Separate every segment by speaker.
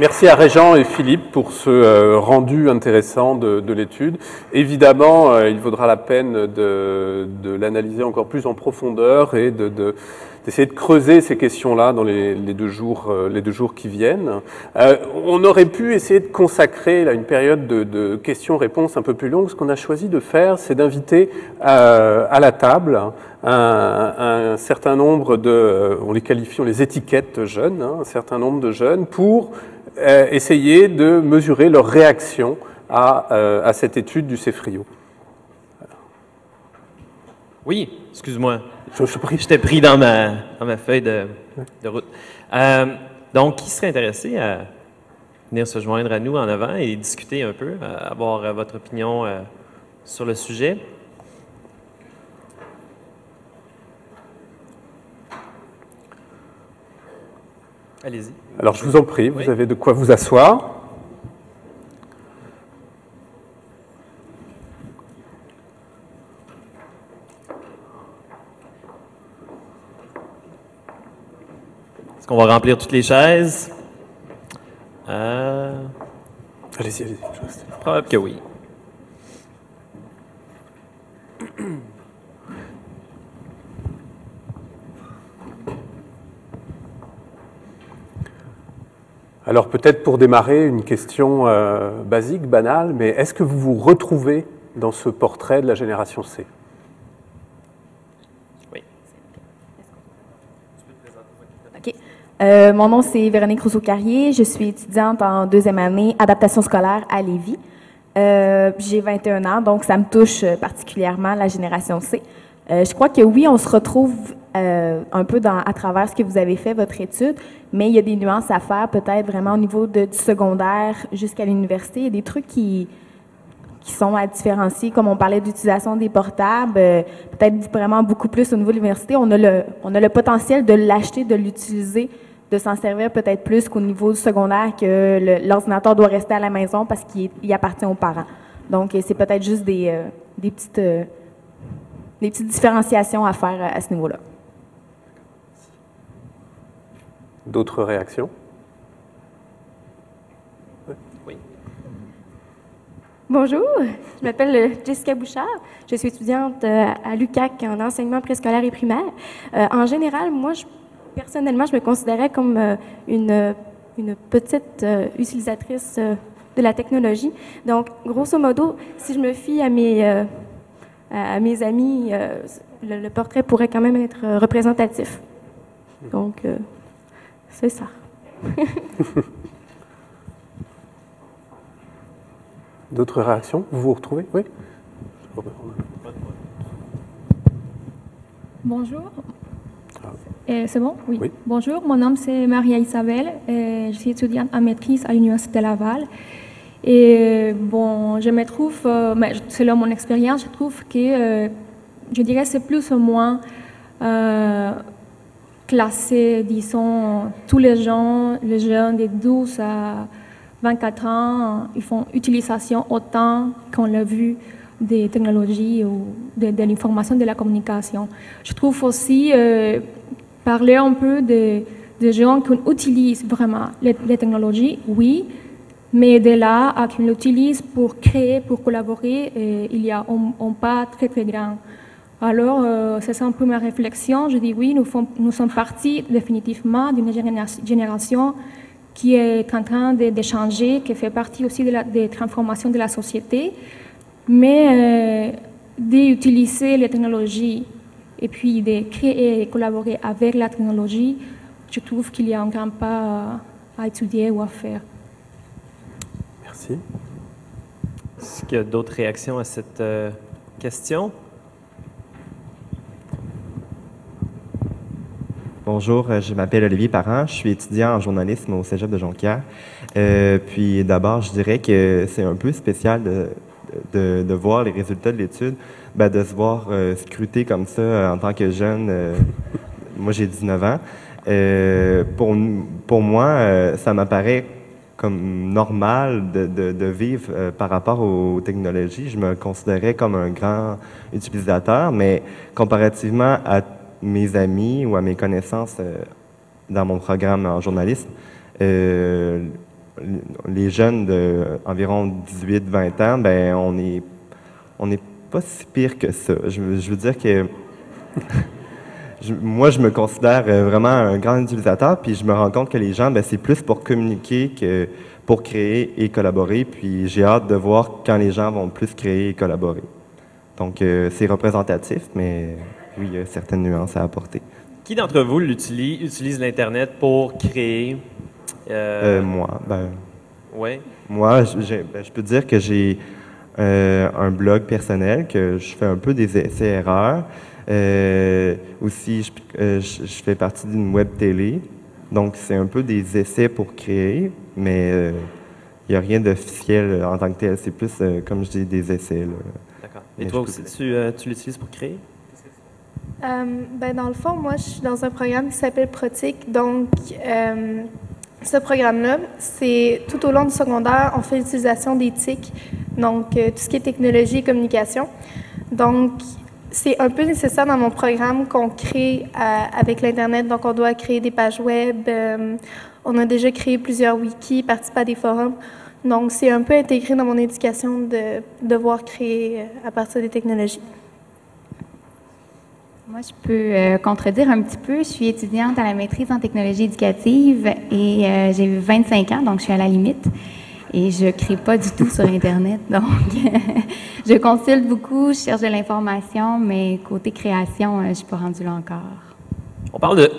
Speaker 1: Merci à Régent et Philippe pour ce euh, rendu intéressant de, l'étude. Évidemment, euh, il vaudra la peine de, l'analyser encore plus en profondeur et d'essayer de, creuser ces questions-là dans les, deux jours, euh, deux jours qui viennent. on aurait pu essayer de consacrer une période de, questions-réponses un peu plus longue. Ce qu'on a choisi de faire, c'est d'inviter à la table un, certain nombre de, on les qualifie, on les étiquette jeunes, hein, un certain nombre de jeunes pour essayer de mesurer leur réaction à, euh, à cette étude du CEFRIO.
Speaker 2: Oui, excuse-moi. Je, je t'ai pris dans ma, dans ma feuille de, de route. Euh, donc, qui serait intéressé à venir se joindre à nous en avant et discuter un peu, avoir votre opinion sur le sujet? Allez-y.
Speaker 1: Alors je vous en prie, vous avez de quoi vous asseoir.
Speaker 2: Est-ce qu'on va remplir toutes les chaises?
Speaker 1: Euh... Allez-y, allez-y.
Speaker 2: Probable que oui.
Speaker 1: Alors peut-être pour démarrer, une question euh, basique, banale, mais est-ce que vous vous retrouvez dans ce portrait de la génération C?
Speaker 3: Oui. OK. Euh, mon nom, c'est Véronique Rousseau-Carrier. Je suis étudiante en deuxième année adaptation scolaire à Lévis. Euh, J'ai 21 ans, donc ça me touche particulièrement la génération C. Euh, je crois que oui, on se retrouve euh, un peu dans, à travers ce que vous avez fait, votre étude, mais il y a des nuances à faire, peut-être vraiment au niveau de, du secondaire jusqu'à l'université. Il y a des trucs qui, qui sont à différencier, comme on parlait d'utilisation des portables, euh, peut-être vraiment beaucoup plus au niveau de l'université. On a le, on a le potentiel de l'acheter, de l'utiliser, de s'en servir peut-être plus qu'au niveau du secondaire, que l'ordinateur doit rester à la maison parce qu'il appartient aux parents. Donc, c'est peut-être juste des, des petites, des petites différenciations à faire à ce niveau-là.
Speaker 1: D'autres réactions?
Speaker 3: Oui. Bonjour, je m'appelle euh, Jessica Bouchard. Je suis étudiante euh, à l'UCAC en enseignement préscolaire et primaire. Euh, en général, moi, je, personnellement, je me considérais comme une, une petite utilisatrice de la technologie. Donc, grosso modo, si je me fie à mes, à mes amis, le, le, portrait pourrait quand même être représentatif. Donc, c'est ça.
Speaker 1: D'autres réactions? Vous vous retrouvez? Oui
Speaker 4: Bonjour. Ah. Euh, c'est bon? Oui. Bonjour, mon nom c'est Maria Isabelle. je suis étudiante en maîtrise à l'Université de Laval. Et bon, je me trouve, euh, selon mon expérience, je trouve que, euh, je dirais, c'est plus ou moins classer, disons, tous les gens, les jeunes de 12 à 24 ans, ils font utilisation autant qu'on l'a vu des technologies ou de, l'information, de la communication. Je trouve aussi euh, parler un peu des de gens qui utilisent vraiment les, technologies, oui, mais de là à qu'ils l'utilisent pour créer, pour collaborer, il y a un, pas très très grand. Alors, euh, c'est un peu ma réflexion. Je dis oui, nous, sommes partis définitivement d'une génération qui est en train de, changer, qui fait partie aussi de la, des transformations de la société, mais euh, d'utiliser les technologies et puis de créer et collaborer avec la technologie, je trouve qu'il y a un grand pas à étudier ou à faire.
Speaker 1: Merci.
Speaker 2: Est-ce qu'il y a d'autres réactions à cette euh, question?
Speaker 5: Bonjour, euh, je m'appelle Olivier Parent, je suis étudiant en journalisme au Cégep de Jonquière. Euh, puis d'abord, je dirais que c'est un peu spécial de, voir les résultats de l'étude, ben, de se voir euh, scruter comme ça en tant que jeune. moi, j'ai 19 ans. pour, pour moi, ça m'apparaît comme normal de, de, vivre par rapport aux technologies. Je me considérais comme un grand utilisateur, mais comparativement à mes amis ou à mes connaissances euh, dans mon programme en journalisme, euh, les jeunes de environ 18-20 ans, ben on est on n'est pas si pire que ça. Je, veux dire que moi, je me considère euh, vraiment un grand utilisateur, puis je me rends compte que les gens, ben, c'est plus pour communiquer que pour créer et collaborer. Puis j'ai hâte de voir quand les gens vont plus créer et collaborer. Donc, euh, c'est représentatif, mais oui, il y a certaines nuances à apporter.
Speaker 2: Qui d'entre vous utilise, utilise l'Internet pour créer?
Speaker 5: Euh... moi, ben.
Speaker 2: Oui.
Speaker 5: Moi, ben, je peux dire que j'ai un blog personnel, que je fais un peu des essais-erreurs. Euh, aussi, euh, je, je, fais partie d'une web télé. Donc, c'est un peu des essais pour créer, mais il n'y a rien d'officiel en tant que tel. C'est plus, comme je dis, des essais.
Speaker 2: D'accord. Et toi aussi, tu, tu l'utilises pour créer?
Speaker 6: ben, dans le fond, moi, je suis dans un programme qui s'appelle Protic. Donc, ce programme-là, c'est tout au long du secondaire, on fait l'utilisation des TIC, donc euh, tout ce qui est technologie et communication. Donc, c'est un peu nécessaire dans mon programme qu'on crée euh, avec l'Internet. Donc, on doit créer des pages web. Euh, on a déjà créé plusieurs wikis, participé à des forums. Donc, c'est un peu intégré dans mon éducation de devoir créer à partir des technologies.
Speaker 7: Moi, je peux euh, contredire un petit peu. Je suis étudiante à la maîtrise en technologie éducative et euh, j'ai 25 ans, donc je suis à la limite. Et je ne crée pas du tout sur Internet. Donc, je consulte beaucoup, je cherche de l'information, mais côté création, euh, je ne suis pas rendue là encore.
Speaker 2: On parle de,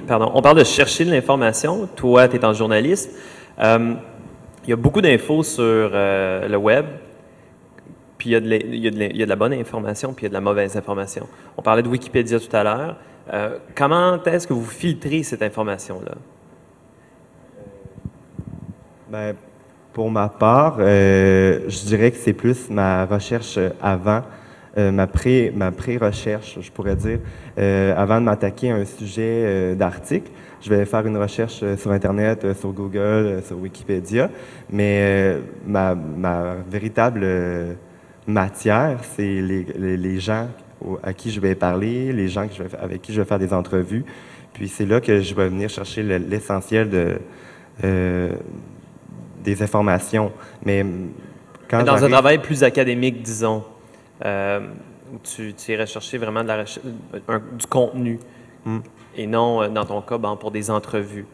Speaker 2: pardon, on parle de chercher de l'information. Toi, tu es en journaliste. Il y a beaucoup d'infos sur le web, puis il y, a de il, y a de il y, a de la bonne information, puis il y a de la mauvaise information. On parlait de Wikipédia tout à l'heure. Euh, comment est-ce que vous filtrez cette information-là?
Speaker 5: Ben, pour ma part, euh, je dirais que c'est plus ma recherche avant, euh, ma pré ma pré-recherche, je pourrais dire, euh, avant de m'attaquer à un sujet d'article. Je vais faire une recherche sur Internet, sur Google, sur Wikipédia, mais ma, véritable matière, c'est les, gens à qui je vais parler, les gens avec qui je vais faire des entrevues. Puis c'est là que je vais venir chercher l'essentiel de, des informations. Mais
Speaker 2: quand Dans un travail plus académique, disons, euh, où tu, tu irais chercher vraiment de la du contenu hmm. et non, euh, dans ton cas, pour des entrevues.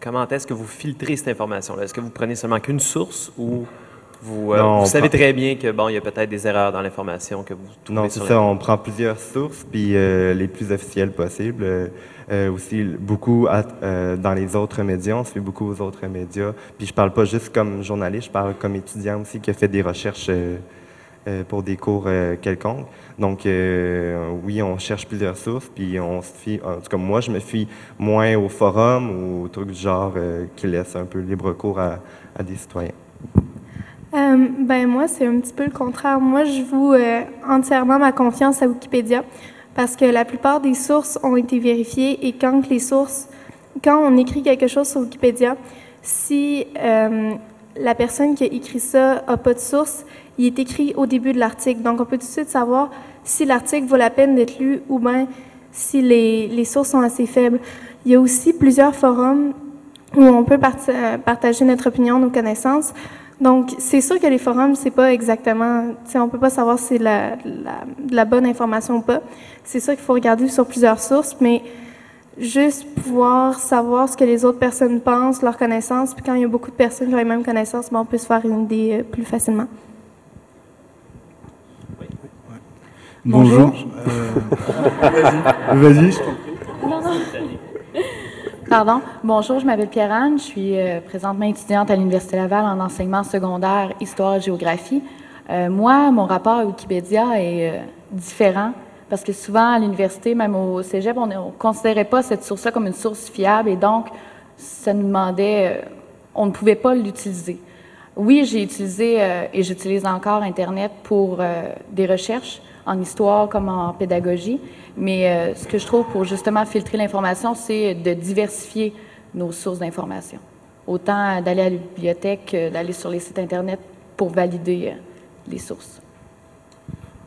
Speaker 2: comment est-ce que vous filtrez cette information-là? Est-ce que vous prenez seulement qu'une source ou vous, euh, savez très bien que bon, il y a peut-être des erreurs dans l'information que vous trouvez
Speaker 5: Non, c'est ça. On prend plusieurs sources, puis euh, les plus officielles possibles. Euh, aussi, beaucoup dans les autres médias. On suit beaucoup aux autres médias. Puis je parle pas juste comme journaliste, je parle comme étudiant aussi qui a fait des recherches pour des cours quelconques. Donc, oui, on cherche plusieurs sources, puis on se fie, en tout cas, moi, je me fie moins au forum ou aux trucs du genre qui laissent un peu libre cours à des citoyens.
Speaker 6: Euh, ben moi, c'est un petit peu le contraire. Moi, je voue euh, entièrement ma confiance à Wikipédia parce que la plupart des sources ont été vérifiées et quand les sources, quand on écrit quelque chose sur Wikipédia, si euh, la personne qui a écrit ça a pas de source, il est écrit au début de l'article. Donc, on peut tout de suite savoir si l'article vaut la peine d'être lu ou bien si les, les sources sont assez faibles. Il y a aussi plusieurs forums où on peut partager notre opinion, nos connaissances. Donc, c'est sûr que les forums, c'est pas exactement, on peut pas savoir si c'est la, la, bonne information ou pas. C'est sûr qu'il faut regarder sur plusieurs sources, mais juste pouvoir savoir ce que les autres personnes pensent, leurs connaissances, puis quand il y a beaucoup de personnes qui ont les mêmes connaissances, ben, on peut se faire une idée euh, plus facilement.
Speaker 8: Bonjour. Euh, vas-y. Vas
Speaker 9: Pardon? Bonjour, je m'appelle Pierre-Anne. Je suis euh, présentement étudiante à l'Université Laval en enseignement secondaire, histoire, géographie. Euh, moi, mon rapport à Wikipédia est euh, différent parce que souvent à l'université, même au cégep, on ne considérait pas cette source-là comme une source fiable et donc ça nous demandait, on ne pouvait pas l'utiliser. Oui, j'ai utilisé et j'utilise encore Internet pour des recherches en histoire comme en pédagogie, mais euh, ce que je trouve pour justement filtrer l'information, c'est de diversifier nos sources d'information. Autant d'aller à la bibliothèque, d'aller sur les sites Internet pour valider euh, les sources.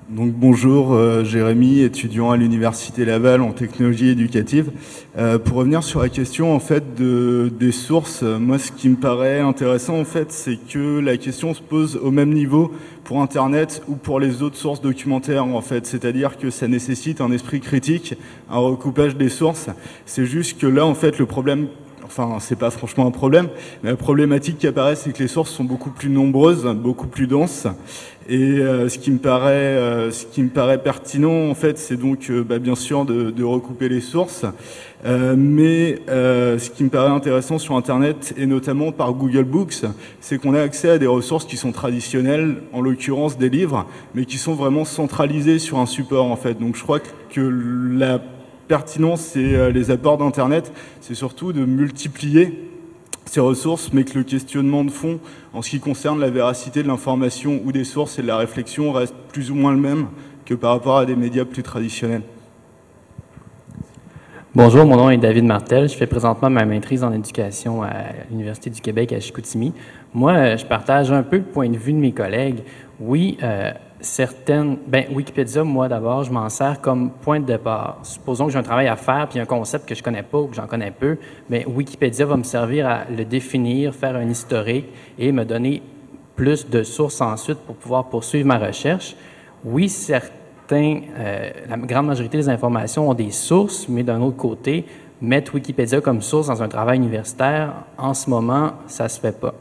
Speaker 8: Donc bonjour, euh, Jérémy, étudiant à l'Université Laval en technologie éducative. Euh, pour revenir sur la question en fait de, des sources, moi ce qui me paraît intéressant en fait, c'est que la question se pose au même niveau pour Internet ou pour les autres sources documentaires en fait. C'est-à-dire que ça nécessite un esprit critique, un recoupage des sources. C'est juste que là en fait le problème enfin c'est pas franchement un problème, mais la problématique qui apparaît c'est que les sources sont beaucoup plus nombreuses, beaucoup plus denses, et euh, ce qui me paraît, euh, ce qui me paraît pertinent en fait, c'est donc euh, bah, bien sûr de, de, recouper les sources, mais ce qui me paraît intéressant sur Internet et notamment par Google Books, c'est qu'on a accès à des ressources qui sont traditionnelles, en l'occurrence des livres, mais qui sont vraiment centralisées sur un support en fait. Donc je crois que la pertinence et les apports d'Internet, c'est surtout de multiplier ces ressources, mais que le questionnement de fond en ce qui concerne la véracité de l'information ou des sources et de la réflexion reste plus ou moins le même que par rapport à des médias plus traditionnels.
Speaker 10: Bonjour, mon nom est David Martel. Je fais présentement ma maîtrise en éducation à l'Université du Québec à Chicoutimi. Moi, je partage un peu le point de vue de mes collègues. Oui, euh, certaines. Ben, Wikipédia, moi d'abord, je m'en sers comme point de départ. Supposons que j'ai un travail à faire puis un concept que je connais pas ou que j'en connais peu, mais Wikipédia va me servir à le définir, faire un historique et me donner plus de sources ensuite pour pouvoir poursuivre ma recherche. Oui, certains, euh, la grande majorité des informations ont des sources, mais d'un autre côté, mettre Wikipédia comme source dans un travail universitaire, en ce moment, ça se fait pas.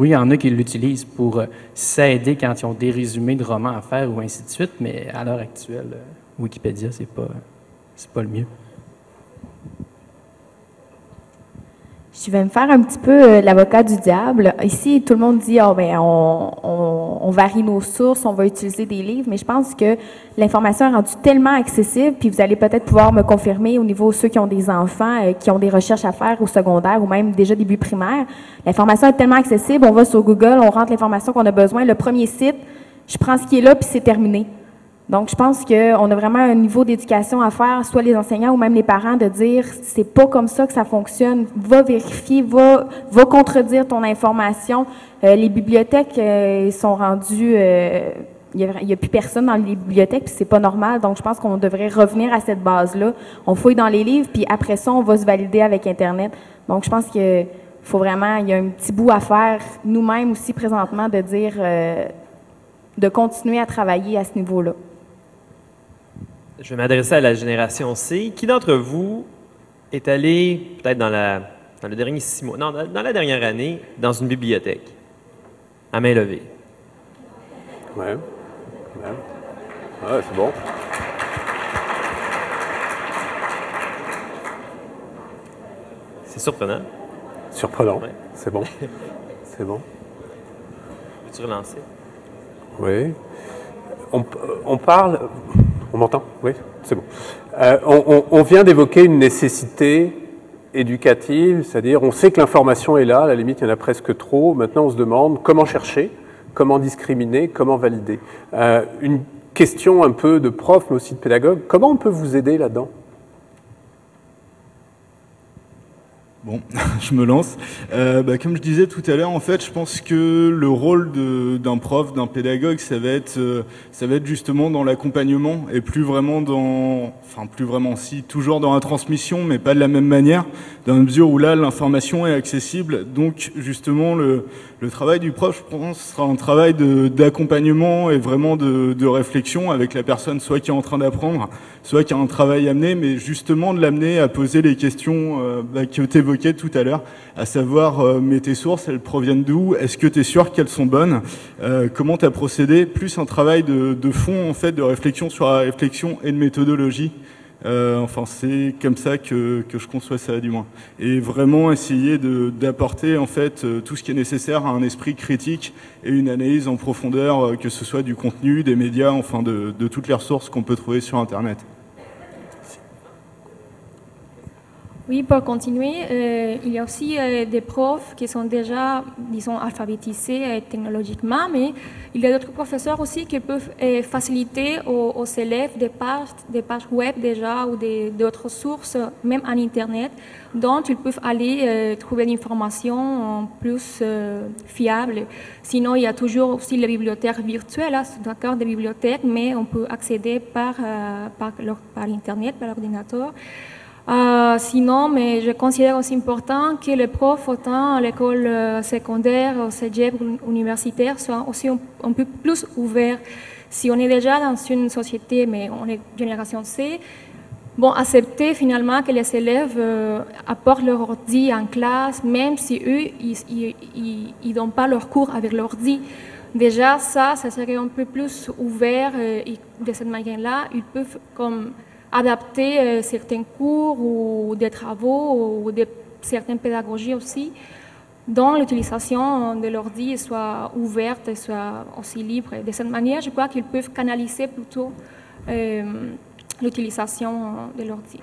Speaker 10: Oui, il y en a qui l'utilisent pour euh, s'aider quand ils ont des résumés de romans à faire ou ainsi de suite, mais à l'heure actuelle, euh, Wikipédia, c'est pas, pas le mieux.
Speaker 3: Je vais me faire un petit peu euh, l'avocat du diable. Ici, tout le monde dit, oh, ben, on, varie nos sources, on va utiliser des livres, mais je pense que l'information est rendue tellement accessible, puis vous allez peut-être pouvoir me confirmer au niveau de ceux qui ont des enfants, euh, qui ont des recherches à faire au secondaire ou même déjà début primaire. L'information est tellement accessible, on va sur Google, on rentre l'information qu'on a besoin, le premier site, je prends ce qui est là, puis c'est terminé. Donc, je pense qu'on a vraiment un niveau d'éducation à faire, soit les enseignants ou même les parents, de dire c'est pas comme ça que ça fonctionne. Va vérifier, va, va contredire ton information. Euh, les bibliothèques euh, sont rendues. Euh, il n'y a, plus personne dans les bibliothèques, puis c'est pas normal. Donc, je pense qu'on devrait revenir à cette base-là. On fouille dans les livres, puis après ça, on va se valider avec Internet. Donc, je pense que faut vraiment, il y a un petit bout à faire nous-mêmes aussi présentement de dire, de continuer à travailler à ce niveau-là.
Speaker 2: Je vais m'adresser à la génération C. Qui d'entre vous est allé, peut-être dans, la, dans le dernier six mois, non, dans la dernière année, dans une bibliothèque? À main levée.
Speaker 1: Ouais. ouais. Ouais, c'est bon.
Speaker 2: C'est surprenant.
Speaker 1: Surprenant. C'est bon. c'est bon.
Speaker 2: Veux-tu relancer?
Speaker 1: Oui. On, on parle. On m'entend Oui, c'est bon. Euh, on, vient d'évoquer une nécessité éducative, c'est-à-dire on sait que l'information est là, à la limite il y en a presque trop, maintenant on se demande comment chercher, comment discriminer, comment valider. Euh, une question un peu de prof, mais aussi de pédagogue, comment on peut vous aider là-dedans?
Speaker 8: Bon, je me lance. Euh, bah, comme je disais tout à l'heure, en fait, je pense que le rôle d'un prof, d'un pédagogue, ça va être, euh, ça va être justement dans l'accompagnement et plus vraiment dans, enfin plus vraiment si, toujours dans la transmission, mais pas de la même manière, dans la mesure où là l'information est accessible. Donc justement, le, le travail du prof, je pense, sera un travail d'accompagnement et vraiment de, réflexion avec la personne, soit qui est en train d'apprendre, soit qui a un travail à mais justement de l'amener à poser les questions euh, bah, que tu évoquais tout à l'heure, à savoir, euh, mais tes sources, elles proviennent d'où? Est-ce que tu es sûr qu'elles sont bonnes? Euh, Comment tu as procédé? Plus un travail de, de fond, en fait, de réflexion sur la réflexion et de méthodologie. Euh, enfin, c'est comme ça que, que, je conçois ça, du moins. Et vraiment essayer d'apporter en fait euh, tout ce qui est nécessaire à un esprit critique et une analyse en profondeur, euh, que ce soit du contenu, des médias, enfin de, de toutes les ressources qu'on peut trouver sur Internet.
Speaker 4: Oui, pour continuer, euh, il y a aussi euh, des profs qui sont déjà, disons, alphabétisés euh, technologiquement, mais il y a d'autres professeurs aussi qui peuvent faciliter aux, élèves des pages, des pages web déjà ou d'autres sources, même en Internet, dont ils peuvent aller trouver l'information plus fiable. Sinon, il y a toujours aussi les bibliothèques virtuelles, d'accord, des bibliothèques, mais on peut accéder par, par, par Internet, par l'ordinateur. Euh, sinon, mais je considère aussi important que les profs, autant à l'école euh, secondaire, au cégep, universitaire, soient aussi un, peu plus ouverts. Si on est déjà dans une société, mais on est génération C, bon, accepter finalement que les élèves euh, apportent leur ordi en classe, même si eux, ils ne donnent pas leur cours avec l'ordi. Déjà, ça, ça serait un peu plus ouvert et de cette manière-là, ils peuvent comme adapter euh, certains cours ou des travaux ou de certaines pédagogies aussi, dont l'utilisation de l'ordi soit ouverte et soit aussi libre. De cette manière, je crois qu'ils peuvent canaliser plutôt euh, l'utilisation de l'ordi.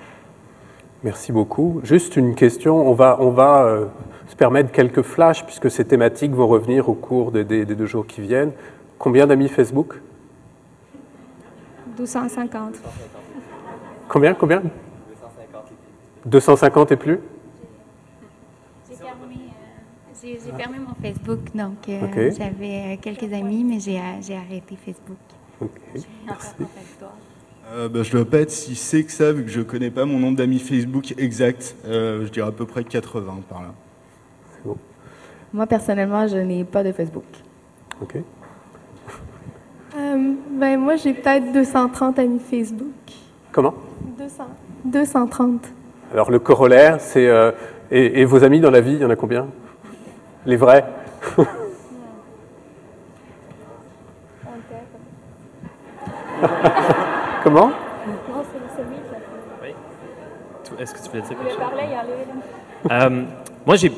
Speaker 1: Merci beaucoup. Juste une question, on va, on va euh, se permettre quelques flashs puisque ces thématiques vont revenir au cours des, des- des deux jours qui viennent. Combien d'amis Facebook?
Speaker 4: 250.
Speaker 1: Combien Combien? 250 et plus
Speaker 7: J'ai fermé, euh, j'ai- fermé mon Facebook, donc euh, j'avais euh, quelques amis, mais j'ai arrêté Facebook.
Speaker 1: Ok,
Speaker 7: Je.
Speaker 8: Euh, bah, je dois pas être si sé que ça, vu que je connais pas mon nombre d'amis Facebook exact. Euh, je dirais à peu près 80 par là.
Speaker 3: Moi, personnellement, je n'ai pas de Facebook.
Speaker 1: Ok.
Speaker 6: Euh, ben, moi, j'ai peut-être 230 amis Facebook.
Speaker 1: Comment
Speaker 6: 200. 230.
Speaker 1: Alors le corollaire, c'est... euh, et, et vos amis dans la vie, il y en a combien? Les vrais? Comment?
Speaker 2: Tu- Est-ce que tu voulais dire quelque chose? Euh, moi, j'ai,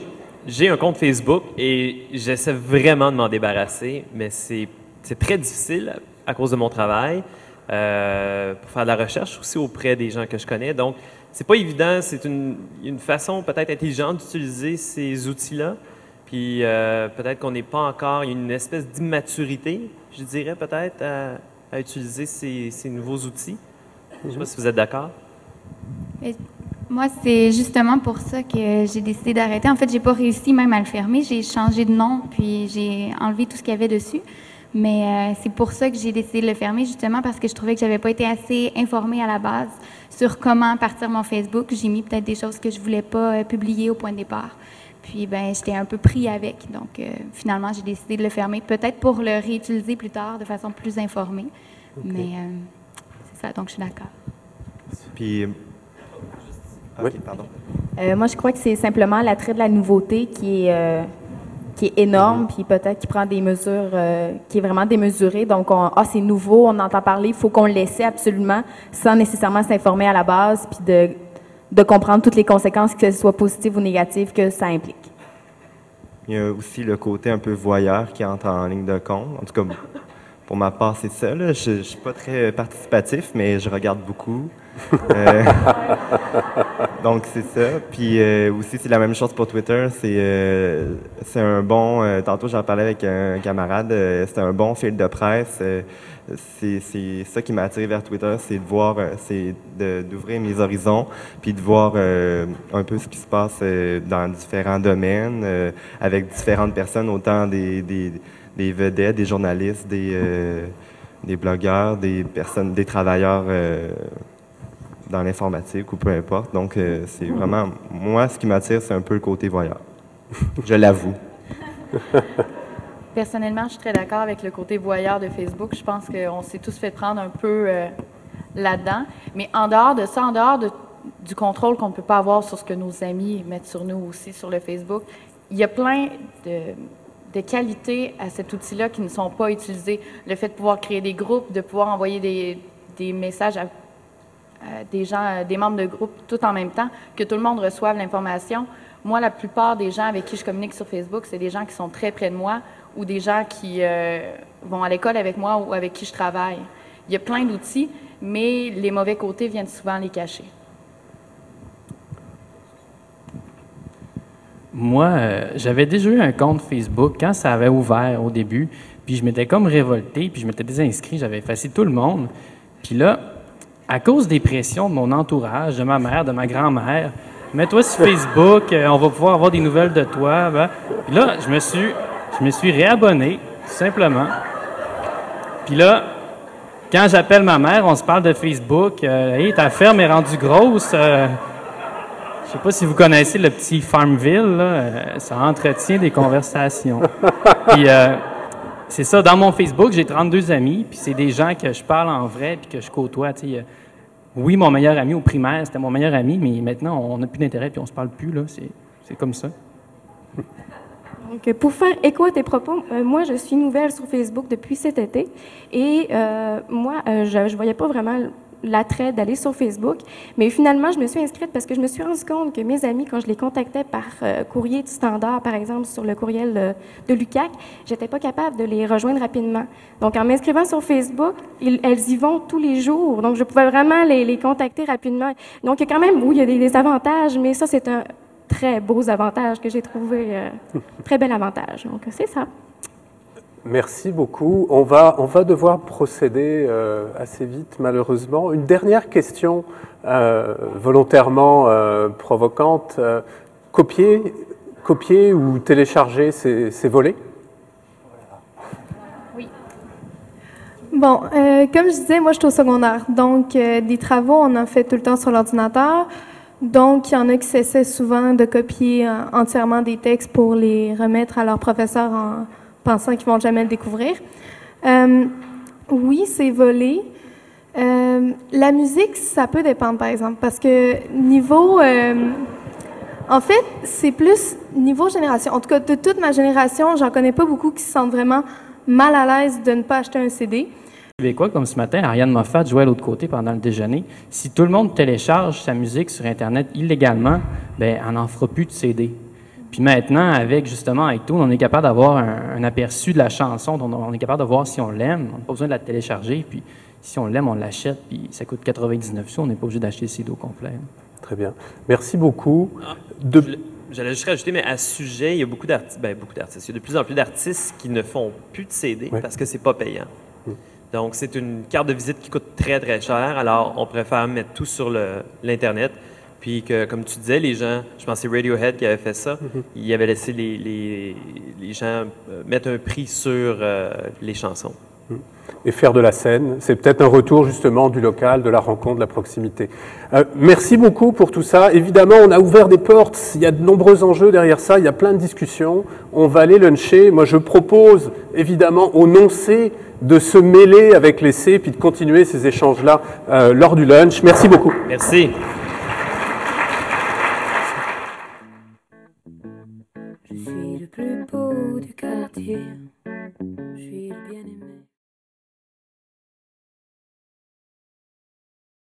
Speaker 2: j'ai un compte Facebook et j'essaie vraiment de m'en débarrasser, mais c'est, c'est très difficile à cause de mon travail, euh, pour faire de la recherche aussi auprès des gens que je connais. Donc, c'est pas évident. C'est une, une façon peut-être intelligente d'utiliser ces outils-là. Puis euh, peut-être qu'on n'est pas encore, il y a une espèce d'immaturité, je dirais peut-être, à, utiliser ces, ces nouveaux outils. Je sais pas si vous êtes d'accord.
Speaker 7: Moi, c'est justement pour ça que j'ai décidé d'arrêter. En fait, j'ai pas réussi même à le fermer. J'ai changé de nom, puis j'ai enlevé tout ce qu'il y avait dessus. Mais euh, c'est pour ça que j'ai décidé de le fermer, justement parce que je trouvais que j'avais pas été assez informée à la base sur comment partir mon Facebook. J'ai mis peut-être des choses que je voulais pas euh, publier au point de départ. Puis, ben, j'étais un peu pris avec. Donc, euh, finalement, j'ai décidé de le fermer, peut-être pour le réutiliser plus tard de façon plus informée. Mais euh, c'est ça, donc je suis d'accord.
Speaker 5: Puis. Ok, pardon.
Speaker 3: Euh, moi, je crois que c'est simplement l'attrait de la nouveauté qui est, euh, qui est énorme, puis peut-être qui prend des mesures, euh, qui est vraiment démesuré. Donc, on, ah, c'est nouveau, on entend parler, il faut qu'on le laisse absolument, sans nécessairement s'informer à la base, puis de, de comprendre toutes les conséquences, que ce soit positives ou négatives, que ça implique.
Speaker 5: Il y a aussi le côté un peu voyeur qui entre en ligne de compte. En tout cas, pour ma part, c'est ça. là. Je ne suis pas très participatif, mais je regarde beaucoup. Euh, donc, c'est ça. Puis euh, aussi, c'est la même chose pour Twitter. C'est euh, c'est un bon... tantôt, j'en parlais avec un camarade. c'est un bon fil de presse. c'est ça qui m'a attiré vers Twitter, c'est de voir, c'est d'ouvrir mes horizons, puis de voir un peu ce qui se passe dans différents domaines, avec différentes personnes, autant des, des, des vedettes, des journalistes, des, des blogueurs, des personnes, des travailleurs dans l'informatique ou peu importe. Donc, euh, c'est vraiment, moi, ce qui m'attire, c'est un peu le côté voyeur. Je l'avoue.
Speaker 9: Personnellement, je suis très d'accord avec le côté voyeur de Facebook. Je pense qu'on s'est tous fait prendre un peu euh, là-dedans. Mais en dehors de ça, en dehors de- du contrôle qu'on ne peut pas avoir sur ce que nos amis mettent sur nous aussi sur le Facebook, il y a plein de, qualités à cet outil-là qui ne sont pas utilisées. Le fait de pouvoir créer des groupes, de pouvoir envoyer des, messages à des gens, euh, des membres de groupe tout en même temps, que tout le monde reçoive l'information. Moi, la plupart des gens avec qui je communique sur Facebook, c'est des gens qui sont très près de moi ou des gens qui euh, vont à l'école avec moi ou avec qui je travaille. Il y a plein d'outils, mais les mauvais côtés viennent souvent les cacher.
Speaker 10: moi, euh, j'avais déjà eu un compte Facebook quand ça avait ouvert au début, puis je m'étais comme révolté, puis je m'étais désinscrit, j'avais effacé tout le monde. Puis là, à cause des pressions de mon entourage, de ma mère, de ma grand-mère, mets-toi sur Facebook, euh, on va pouvoir avoir des nouvelles de toi. Ben. Puis là, je me suis, je me suis réabonné, tout simplement. Puis là, quand j'appelle ma mère, on se parle de Facebook. Euh, hey, ta ferme est rendue grosse. Euh, je sais pas si vous connaissez le petit Farmville, là, euh, ça entretient des conversations. puis euh, c'est ça, dans mon Facebook, j'ai 32 amis, puis c'est des gens que je parle en vrai, puis que je côtoie. tu sais. Euh, oui, mon meilleur ami au primaire, c'était mon meilleur ami, mais maintenant, on n'a plus d'intérêt, puis on se parle plus, là. C'est, comme ça.
Speaker 11: Donc, pour faire écho à tes propos, euh, moi, je suis nouvelle sur Facebook depuis cet été et euh, moi, je ne voyais pas vraiment l'attrait d'aller sur Facebook, mais finalement, je me suis inscrite parce que je me suis rendu compte que mes amis, quand je les contactais par euh, courrier du standard, par exemple, sur le courriel euh, de l'UCAC, j'étais pas capable de les rejoindre rapidement. Donc, en m'inscrivant sur Facebook, ils- elles y vont tous les jours, donc je pouvais vraiment les, les contacter rapidement. Donc, il y a quand même, oui, il y a des, avantages, mais ça, c'est un très beau avantage que j'ai trouvé, euh, très bel avantage. Donc, c'est ça.
Speaker 1: Merci beaucoup. On va, on va devoir procéder euh, assez vite, malheureusement. Une dernière question euh, volontairement euh, provocante. Copier, copier ou télécharger ces, ces volets?
Speaker 6: Bon, euh, comme je disais, moi, je suis au secondaire. Donc, des travaux, on en fait tout le temps sur l'ordinateur. Donc, il y en a qui s'essaient souvent de copier entièrement des textes pour les remettre à leur professeur en pensant qu'ils vont jamais le découvrir. Euh, oui, c'est volé. Euh, la musique, ça peut dépendre, par exemple, parce que niveau... euh, en fait, c'est plus niveau génération. En tout cas, de toute ma génération, j'en connais pas beaucoup qui se sentent vraiment mal à l'aise de ne pas acheter un CD.
Speaker 10: Québécois, comme ce matin, Ariane Moffat jouait à l'autre côté pendant le déjeuner. Si tout le monde télécharge sa musique sur Internet illégalement, ben, on n'en fera plus de CD. Puis maintenant, avec justement iTunes, on est capable d'avoir un, un aperçu de la chanson, on est capable de voir si on l'aime. On n'a pas besoin de la télécharger. Puis si on l'aime, on l'achète. Puis ça coûte 99 sous. On n'est pas obligé d'acheter le CD au complet.
Speaker 1: Très bien. Merci beaucoup.
Speaker 2: Ah,
Speaker 1: De-
Speaker 2: J'allais juste rajouter, mais à ce sujet, il y a beaucoup d'artistes, ben, beaucoup d'artistes, il y a de plus en plus d'artistes qui ne font plus de CD parce que c'est pas payant.
Speaker 1: Mm.
Speaker 2: Donc, c'est une carte de visite qui coûte très, très cher. Alors, on préfère mettre tout sur l'Internet. Puis que, comme tu disais, les gens, je pense que c'est Radiohead qui avait fait ça, il avait laissé les, les, les gens euh, mettre un prix sur euh, les chansons.
Speaker 1: et faire de la scène. C'est peut-être un retour justement du local, de la rencontre, de la proximité. Euh, merci beaucoup pour tout ça. Évidemment, on a ouvert des portes. Il y a de nombreux enjeux derrière ça. Il y a plein de discussions. On va aller luncher. Moi, je propose évidemment au non-C de se mêler avec les C puis de continuer ces échanges-là euh, lors du lunch. Merci beaucoup.
Speaker 2: Merci.